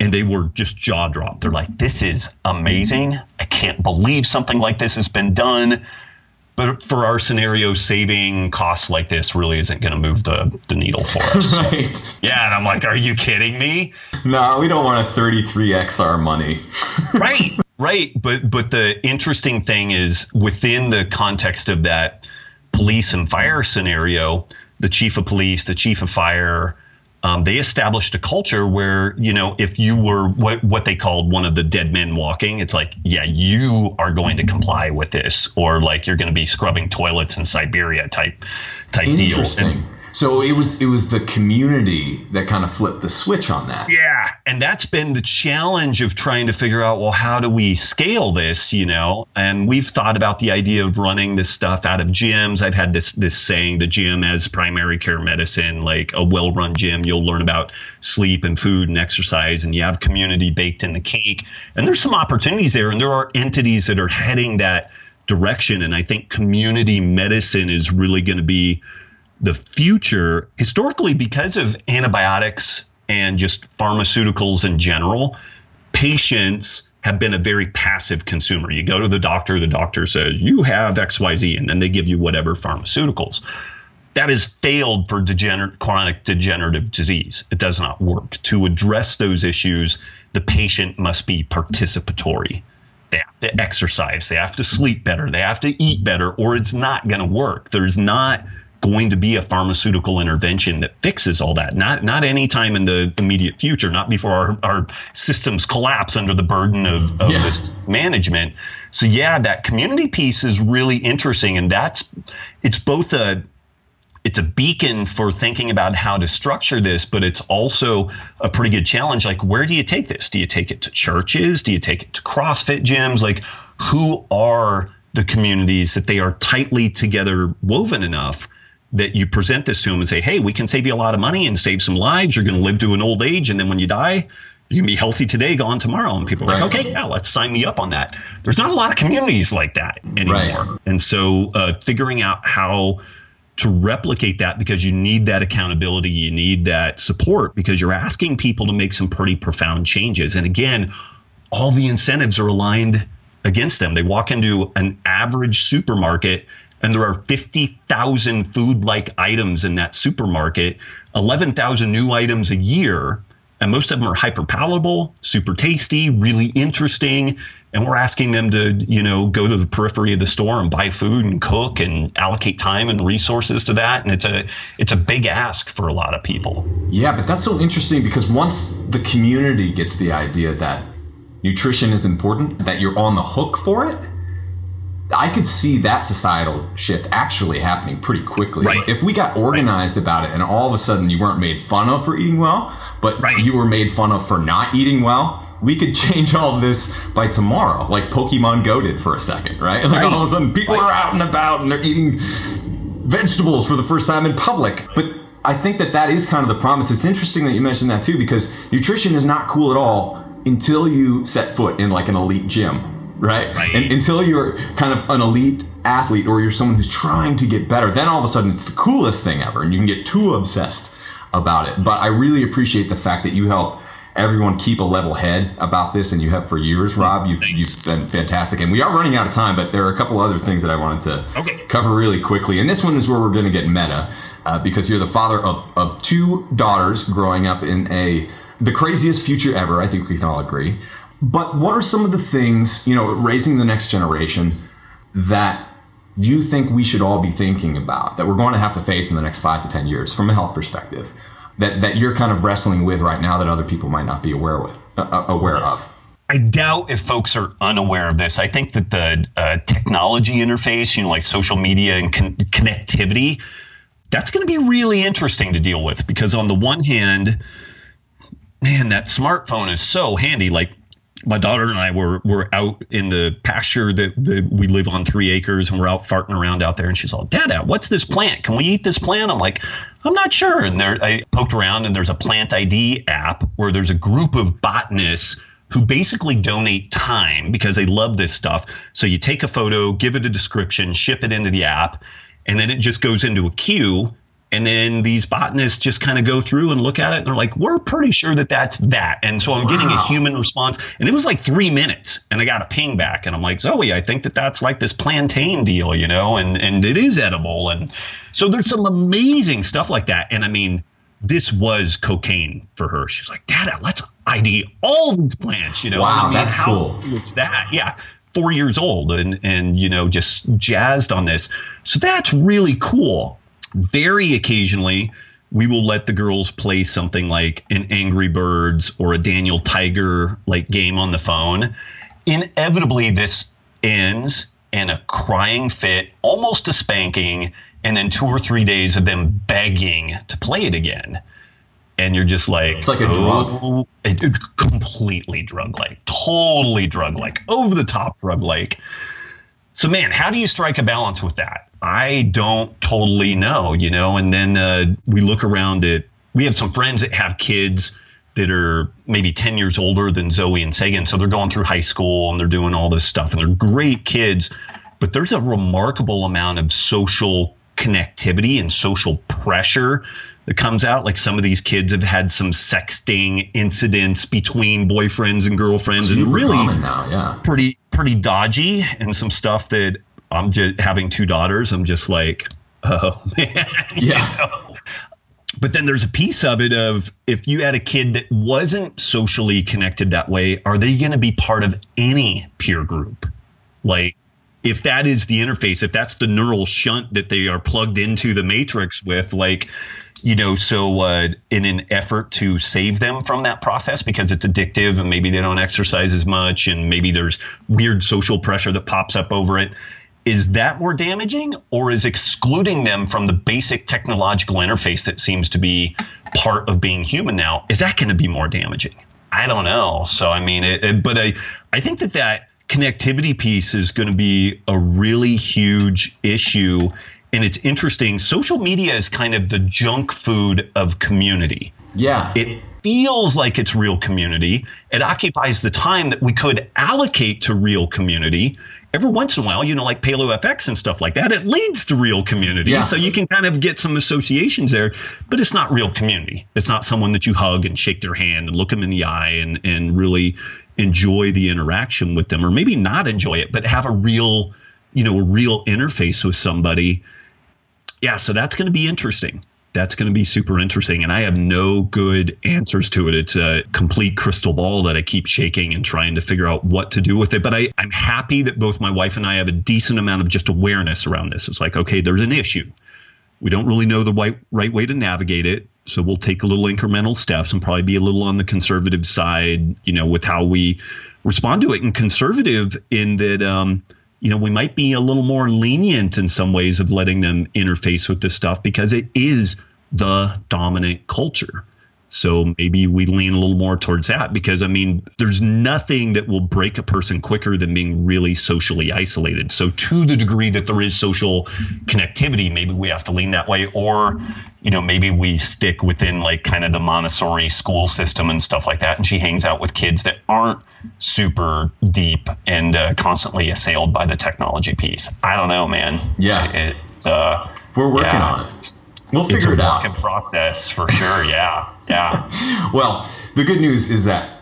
And they were just jaw dropped. They're like, this is amazing. I can't believe something like this has been done. But for our scenario, saving costs like this really isn't going to move the, the needle for us. <laughs> right. Yeah. And I'm like, are you kidding me? No, we don't want a 33x our money. <laughs> right. Right. But but the interesting thing is within the context of that police and fire scenario, the chief of police, the chief of fire, um, they established a culture where you know if you were what what they called one of the dead men walking, it's like yeah you are going to comply with this, or like you're going to be scrubbing toilets in Siberia type type deal. And, so it was it was the community that kind of flipped the switch on that. Yeah, and that's been the challenge of trying to figure out well how do we scale this, you know? And we've thought about the idea of running this stuff out of gyms. I've had this this saying the gym as primary care medicine, like a well-run gym, you'll learn about sleep and food and exercise and you have community baked in the cake. And there's some opportunities there and there are entities that are heading that direction and I think community medicine is really going to be the future, historically, because of antibiotics and just pharmaceuticals in general, patients have been a very passive consumer. You go to the doctor, the doctor says, You have XYZ, and then they give you whatever pharmaceuticals. That has failed for degener- chronic degenerative disease. It does not work. To address those issues, the patient must be participatory. They have to exercise, they have to sleep better, they have to eat better, or it's not going to work. There's not going to be a pharmaceutical intervention that fixes all that. Not not any time in the immediate future, not before our, our systems collapse under the burden of, of yeah. this management. So yeah, that community piece is really interesting. And that's it's both a it's a beacon for thinking about how to structure this, but it's also a pretty good challenge. Like, where do you take this? Do you take it to churches? Do you take it to CrossFit gyms? Like, who are the communities that they are tightly together woven enough that you present this to them and say, hey, we can save you a lot of money and save some lives. You're going to live to an old age. And then when you die, you can be healthy today, gone tomorrow. And people are right. like, okay, yeah, let's sign me up on that. There's not a lot of communities like that anymore. Right. And so uh, figuring out how to replicate that because you need that accountability, you need that support because you're asking people to make some pretty profound changes. And again, all the incentives are aligned against them. They walk into an average supermarket and there are 50,000 food like items in that supermarket, 11,000 new items a year. And most of them are hyper palatable, super tasty, really interesting. And we're asking them to, you know, go to the periphery of the store and buy food and cook and allocate time and resources to that. And it's a it's a big ask for a lot of people. Yeah, but that's so interesting because once the community gets the idea that nutrition is important, that you're on the hook for it, I could see that societal shift actually happening pretty quickly. Right. If we got organized right. about it and all of a sudden you weren't made fun of for eating well, but right. you were made fun of for not eating well, we could <laughs> change all this by tomorrow, like Pokemon Go did for a second, right? Like all of a sudden people are out and about and they're eating vegetables for the first time in public. But I think that that is kind of the promise. It's interesting that you mentioned that too because nutrition is not cool at all until you set foot in like an elite gym right? right. And until you're kind of an elite athlete or you're someone who's trying to get better, then all of a sudden it's the coolest thing ever, and you can get too obsessed about it. But I really appreciate the fact that you help everyone keep a level head about this, and you have for years, Robb. You've, you've been fantastic, and we are running out of time, but there are a couple other things that I wanted to okay. cover really quickly. And this one is where we're going to get meta, uh, because you're the father of, of two daughters growing up in a the craziest future ever. I think we can all agree. But what are some of the things, you know, raising the next generation that you think we should all be thinking about that we're going to have to face in the next five to 10 years from a health perspective that, that you're kind of wrestling with right now that other people might not be aware with uh, uh aware of? I doubt if folks are unaware of this. I think that the uh, technology interface, you know, like social media and con- connectivity, that's going to be really interesting to deal with because on the one hand, man, that smartphone is so handy. Like my daughter and I were were out in the pasture that, that, we live on three acres and we're out farting around out there and she's all, Dada, what's this plant? Can we eat this plant? I'm like, I'm not sure. And there I poked around and there's a plant ID app where there's a group of botanists who basically donate time because they love this stuff. So you take a photo, give it a description, ship it into the app, and then it just goes into a queue and then these botanists just kind of go through and look at it and they're like, we're pretty sure that that's that. And so I'm wow. getting a human response. And it was like three minutes and I got a ping back and I'm like, Zoe, I think that that's like this plantain deal, you know, and, and it is edible. And so there's some amazing stuff like that. And I mean, this was cocaine for her. She's like, Dada, let's ID all these plants, you know. Wow, I mean, that's cool. What's that? Yeah. Four years old and and you know, just jazzed on this. So that's really cool. Very occasionally, we will let the girls play something like an Angry Birds or a Daniel Tiger like game on the phone. Inevitably, this ends in a crying fit, almost a spanking, and then two or three days of them begging to play it again. And you're just like, it's like a oh, drug. It, completely drug like, totally drug like, over the top drug like. So, man, how do you strike a balance with that? I don't totally know, you know. And then uh, we look around at, we have some friends that have kids that are maybe 10 years older than Zoe and Sagan. So they're going through high school and they're doing all this stuff and they're great kids. But there's a remarkable amount of social connectivity and social pressure that comes out. Like some of these kids have had some sexting incidents between boyfriends and girlfriends, and really now, yeah. pretty pretty dodgy, and some stuff that I'm just having two daughters. I'm just like, oh <laughs> man, yeah. You know? But then there's a piece of it of if you had a kid that wasn't socially connected that way, are they going to be part of any peer group? Like, if that is the interface, if that's the neural shunt that they are plugged into the matrix with, like, you know, so uh, in an effort to save them from that process because it's addictive and maybe they don't exercise as much and maybe there's weird social pressure that pops up over it. Is that more damaging or is excluding them from the basic technological interface that seems to be part of being human now? Is that going to be more damaging? I don't know. So, I mean, it, it, but I, I think that that connectivity piece is going to be a really huge issue and it's interesting. Social media is kind of the junk food of community. Yeah. It feels like it's real community. It occupies the time that we could allocate to real community. Every once in a while, you know, like Paleo FX and stuff like that, it leads to real community. Yeah. So you can kind of get some associations there, but it's not real community. It's not someone that you hug and shake their hand and look them in the eye and, and really enjoy the interaction with them, or maybe not enjoy it, but have a real, you know, a real interface with somebody yeah, so that's going to be interesting. That's going to be super interesting. And I have no good answers to it. It's a complete crystal ball that I keep shaking and trying to figure out what to do with it. But I, I'm happy that both my wife and I have a decent amount of just awareness around this. It's like, okay, there's an issue. We don't really know the right, right way to navigate it. So we'll take a little incremental steps and probably be a little on the conservative side, you know, with how we respond to it. And conservative in that, um, you know, we might be a little more lenient in some ways of letting them interface with this stuff because it is the dominant culture. So maybe we lean a little more towards that because I mean, there's nothing that will break a person quicker than being really socially isolated. So to the degree that there is social connectivity, maybe we have to lean that way or you know, maybe we stick within like kind of the Montessori school system and stuff like that. And she hangs out with kids that aren't super deep and uh, constantly assailed by the technology piece. I don't know, man. Yeah. It's, uh, we're working yeah. on it. We'll figure it's a it out. Work process for sure. Yeah. Yeah. <laughs> well, the good news is that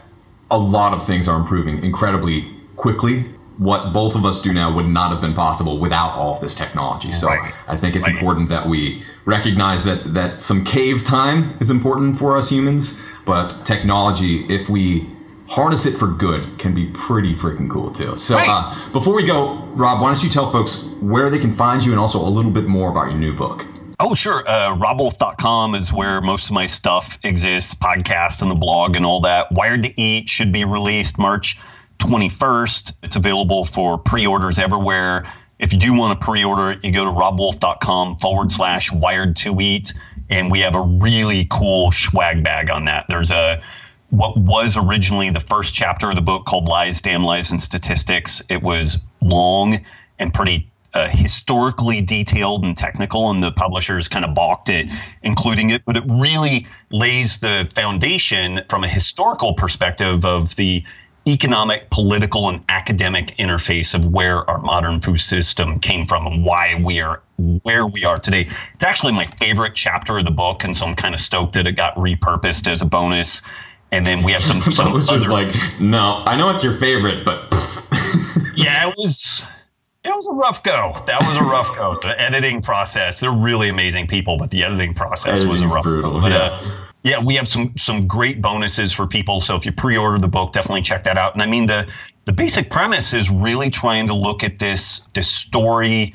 a lot of things are improving incredibly quickly what both of us do now would not have been possible without all of this technology. So right. I think it's right. important that we recognize that that some cave time is important for us humans, but technology, if we harness it for good can be pretty freaking cool too. So Right. uh, before we go, Robb, why don't you tell folks where they can find you and also a little bit more about your new book? Oh, sure. Uh, RobbWolf.com is where most of my stuff exists, podcast and the blog and all that. Wired to Eat should be released March 21st. It's available for pre orders everywhere. If you do want to pre order it, you go to robbwolf.com forward slash wired to eat. And we have a really cool swag bag on that. There's a what was originally the first chapter of the book called Lies, Damn Lies, and Statistics. It was long and pretty uh, historically detailed and technical, and the publishers kind of balked at including it. But it really lays the foundation from a historical perspective of the economic, political, and academic interface of where our modern food system came from and why we are where we are today. It's actually my favorite chapter of the book, and so I'm kind of stoked that it got repurposed as a bonus. And then we have some <laughs> some was just other- like, no, I know it's your favorite, but <laughs> yeah, it was it was a rough go. That was a rough go. The editing process, they're really amazing people, but the editing process was a rough brutal, go. But, yeah. uh, yeah, we have some some great bonuses for people. So if you pre-order the book, definitely check that out. And I mean the the basic premise is really trying to look at this this story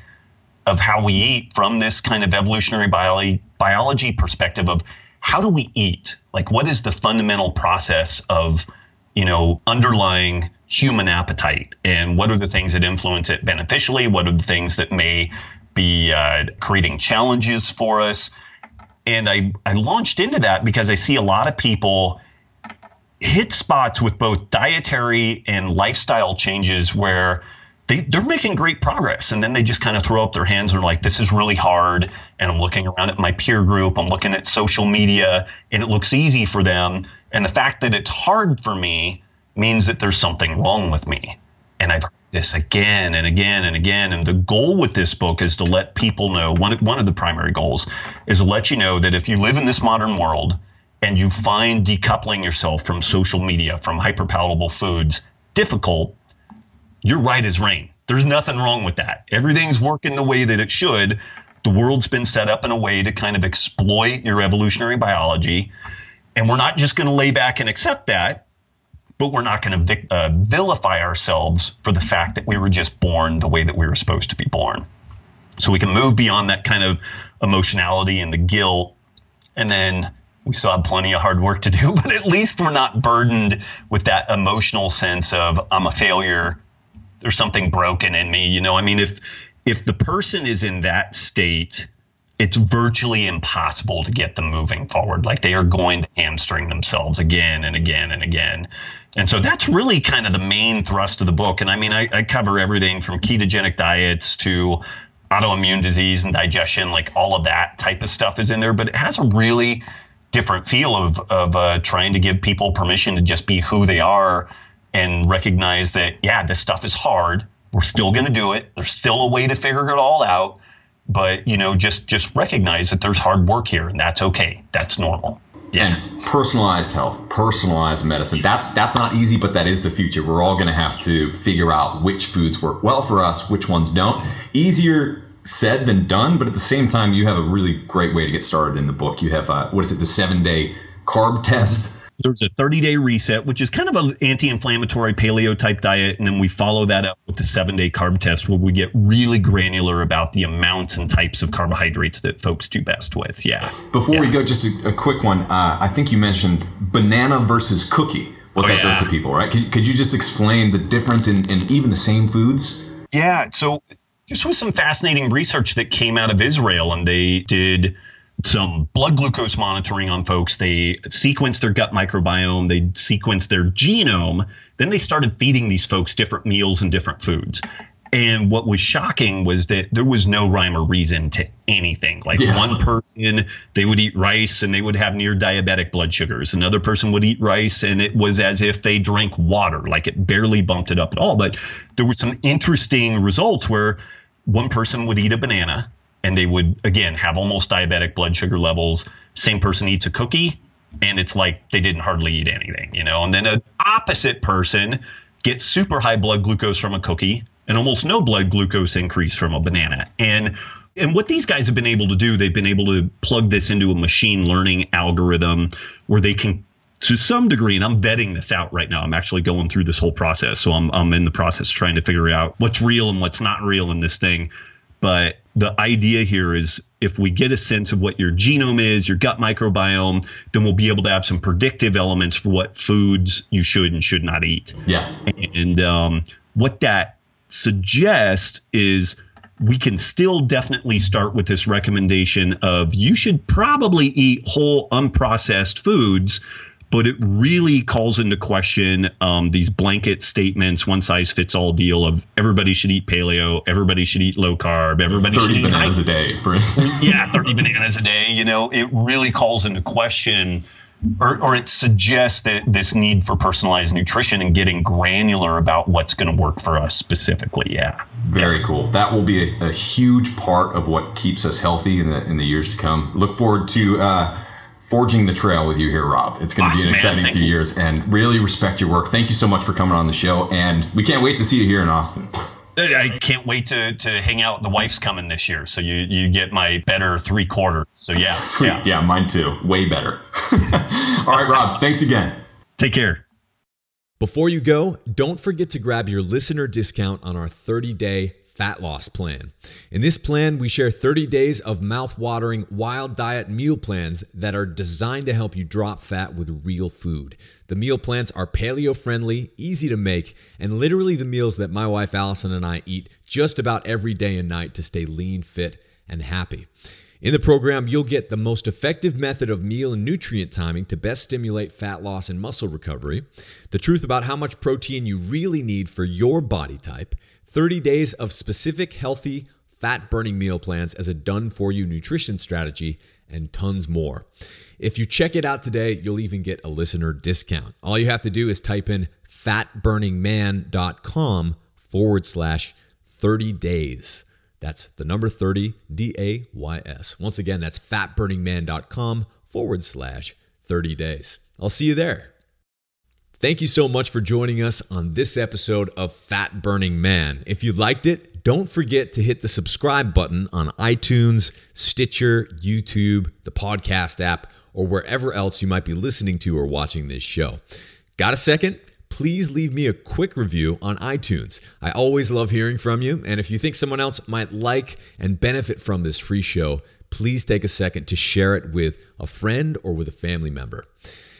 of how we eat from this kind of evolutionary biology biology perspective of how do we eat? Like what is the fundamental process of you know underlying human appetite and what are the things that influence it beneficially? What are the things that may be uh, creating challenges for us? And I, I launched into that because I see a lot of people hit spots with both dietary and lifestyle changes where they, they're making great progress and then they just kind of throw up their hands and are like this is really hard and i'm looking around at my peer group i'm looking at social media and it looks easy for them and the fact that it's hard for me means that there's something wrong with me and i've heard this again and again and again and the goal with this book is to let people know one, one of the primary goals is to let you know that if you live in this modern world and you find decoupling yourself from social media from hyperpalatable foods difficult you're right as rain. There's nothing wrong with that. Everything's working the way that it should. The world's been set up in a way to kind of exploit your evolutionary biology. And we're not just going to lay back and accept that, but we're not going to uh, vilify ourselves for the fact that we were just born the way that we were supposed to be born. So we can move beyond that kind of emotionality and the guilt. And then we still have plenty of hard work to do, <laughs> but at least we're not burdened with that emotional sense of I'm a failure there's something broken in me you know i mean if if the person is in that state it's virtually impossible to get them moving forward. Like they are going to hamstring themselves again and again and again. And so that's really kind of the main thrust of the book. And i mean i, I cover everything from ketogenic diets to autoimmune disease and digestion like all of that type of stuff is in there. But it has a really different feel of of uh, trying to give people permission to just be who they are and recognize that yeah this stuff is hard. We're still going to do it. There's still a way to figure it all out but you know just just recognize that there's hard work here and that's okay that's normal yeah and personalized health, personalized medicine. That's that's not easy, but that is the future. We're all going to have to figure out which foods work well for us, which ones don't. Easier said than done, but at the same time, you have a really great way to get started in the book. You have uh, what is it, the seven day carb test? There's a 30 day reset which is kind of an anti-inflammatory paleo type diet and then we follow that up with the seven day carb test where we get really granular about the amounts and types of carbohydrates that folks do best with yeah Before Yeah. we go, just a, a quick one. Uh, I think you mentioned banana versus cookie. What Oh, that does to people, right? Could, could you just explain the difference in, in even the same foods? Yeah. So this was some fascinating research that came out of Israel, and they did some blood glucose monitoring on folks. They sequenced their gut microbiome, they sequenced their genome. Then they started feeding these folks different meals and different foods. And what was shocking was that there was no rhyme or reason to anything. Like Yeah. one person, they would eat rice and they would have near diabetic blood sugars. Another person would eat rice and it was as if they drank water, like it barely bumped it up at all. But there were some interesting results where one person would eat a banana and they would again have almost diabetic blood sugar levels same person eats a cookie and it's like they didn't hardly eat anything you know and then an opposite person gets super high blood glucose from a cookie and almost no blood glucose increase from a banana and and what these guys have been able to do they've been able to plug this into a machine learning algorithm where they can to some degree, and I'm vetting this out right now. I'm actually going through this whole process. So I'm, I'm in the process trying to figure out what's real and what's not real in this thing. But the idea here is if we get a sense of what your genome is, your gut microbiome, then we'll be able to have some predictive elements for what foods you should and should not eat. Yeah. And um, what that suggests is we can still definitely start with this recommendation of you should probably eat whole unprocessed foods but it really calls into question um, these blanket statements, one size fits all deal of everybody should eat paleo, everybody should eat low carb, everybody should eat bananas high. a day. For <laughs> yeah, thirty bananas a day. You know, it really calls into question. Or, or it suggests that this need for personalized nutrition and getting granular about what's going to work for us specifically. Yeah. Very yeah. cool. That will be a, a, huge part of what keeps us healthy in the in the years to come. Look forward to uh, forging the trail with you here, Robb. It's going to awesome, be an exciting few you. years and really respect your work. Thank you so much for coming on the show. And we can't wait to see you here in Austin. I can't wait to to hang out. The wife's coming this year, so you you get my better three quarters. So yeah, <laughs> Sweet. yeah, yeah, mine too. Way better. <laughs> All right, Robb. Thanks again. Take care. Before you go, don't forget to grab your listener discount on our 30 day fat loss plan. In this plan, we share 30 days of mouth-watering wild diet meal plans that are designed to help you drop fat with real food. The meal plans are paleo friendly, easy to make, and literally the meals that my wife Allison and I eat just about every day and night to stay lean, fit, and happy. In the program, you'll get the most effective method of meal and nutrient timing to best stimulate fat loss and muscle recovery, the truth about how much protein you really need for your body type, 30 days of specific healthy fat burning meal plans as a done for you nutrition strategy, and tons more. If you check it out today, you'll even get a listener discount. All you have to do is type in fatburningman.com forward slash 30 days. That's the number 30 D A Y S. Once again, that's fatburningman.com forward slash 30 days. I'll see you there. Thank you so much for joining us on this episode of Fat Burning Man. If you liked it, don't forget to hit the subscribe button on iTunes, Stitcher, YouTube, the podcast app, or wherever else you might be listening to or watching this show. Got a second? Please leave me a quick review on iTunes. I always love hearing from you, and if you think someone else might like and benefit from this free show, please take a second to share it with a friend or with a family member.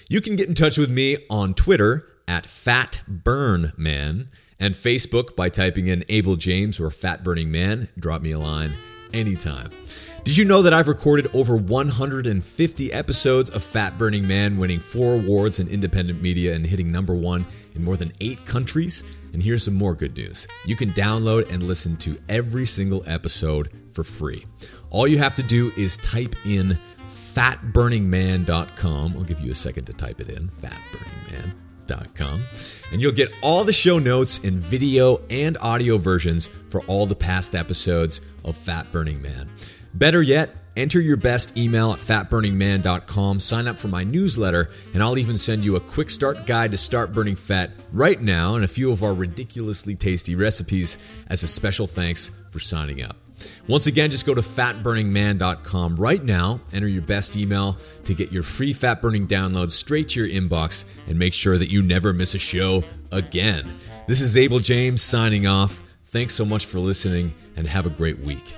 You can get in touch with me on Twitter at FatBurnMan and Facebook by typing in Abel James or Fat Burning Man. Drop me a line anytime. Did you know that I've recorded over 150 episodes of Fat Burning Man, winning four awards in independent media and hitting number one in more than eight countries? And here's some more good news you can download and listen to every single episode for free. All you have to do is type in fatburningman.com. I'll give you a second to type it in fatburningman.com. And you'll get all the show notes in video and audio versions for all the past episodes of Fat Burning Man. Better yet, enter your best email at fatburningman.com, sign up for my newsletter, and I'll even send you a quick start guide to start burning fat right now and a few of our ridiculously tasty recipes as a special thanks for signing up. Once again, just go to fatburningman.com right now, enter your best email to get your free fat burning download straight to your inbox, and make sure that you never miss a show again. This is Abel James signing off. Thanks so much for listening, and have a great week.